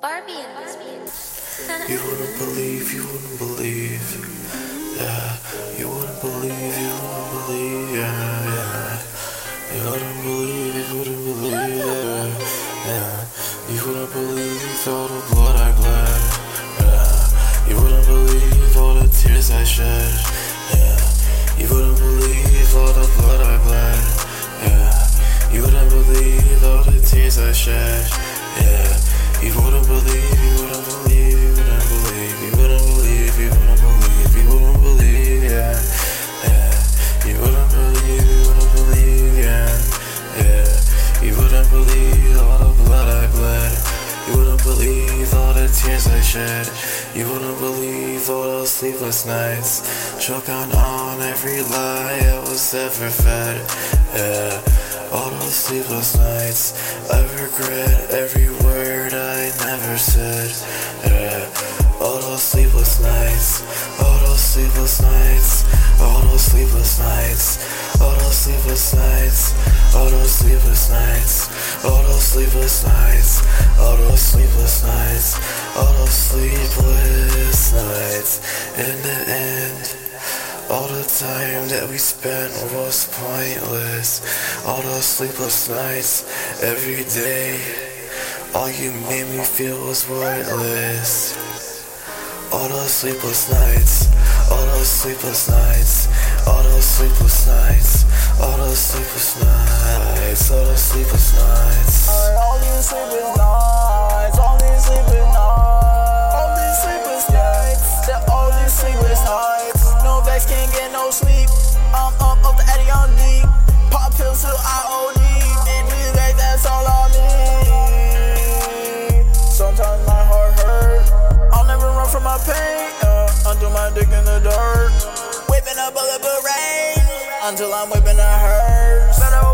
Barbie in this. You wouldn't believe, you wouldn't believe. Yeah, you wouldn't believe, you wouldn't believe. Yeah, yeah. You wouldn't believe, you wouldn't believe. Yeah, yeah. You wouldn't believe all the blood I bled. Yeah, you wouldn't believe all the tears I shed. Yeah, you wouldn't believe all the blood I bled. Yeah, you wouldn't believe all the tears I shed. Tears I shed. You wouldn't believe all those sleepless nights. Choking on every lie I was ever fed. Yeah, all those sleepless nights. I regret every word said. Yeah, all those sleepless nights. All those sleepless nights. All those sleepless nights. All those sleepless nights. All those sleepless nights. All those sleepless nights. All those sleepless nights. All those sleepless nights. In the end. All the time that we spent was pointless. All those sleepless nights, every day. All you made me feel was worthless. All those sleepless nights, all those sleepless nights, all those sleepless nights, all those sleepless nights, all those sleepless nights. All these sleepless nights, my pain. Uh, until my dick in the dirt. Whipping a bullet range until I'm whipping a hearse.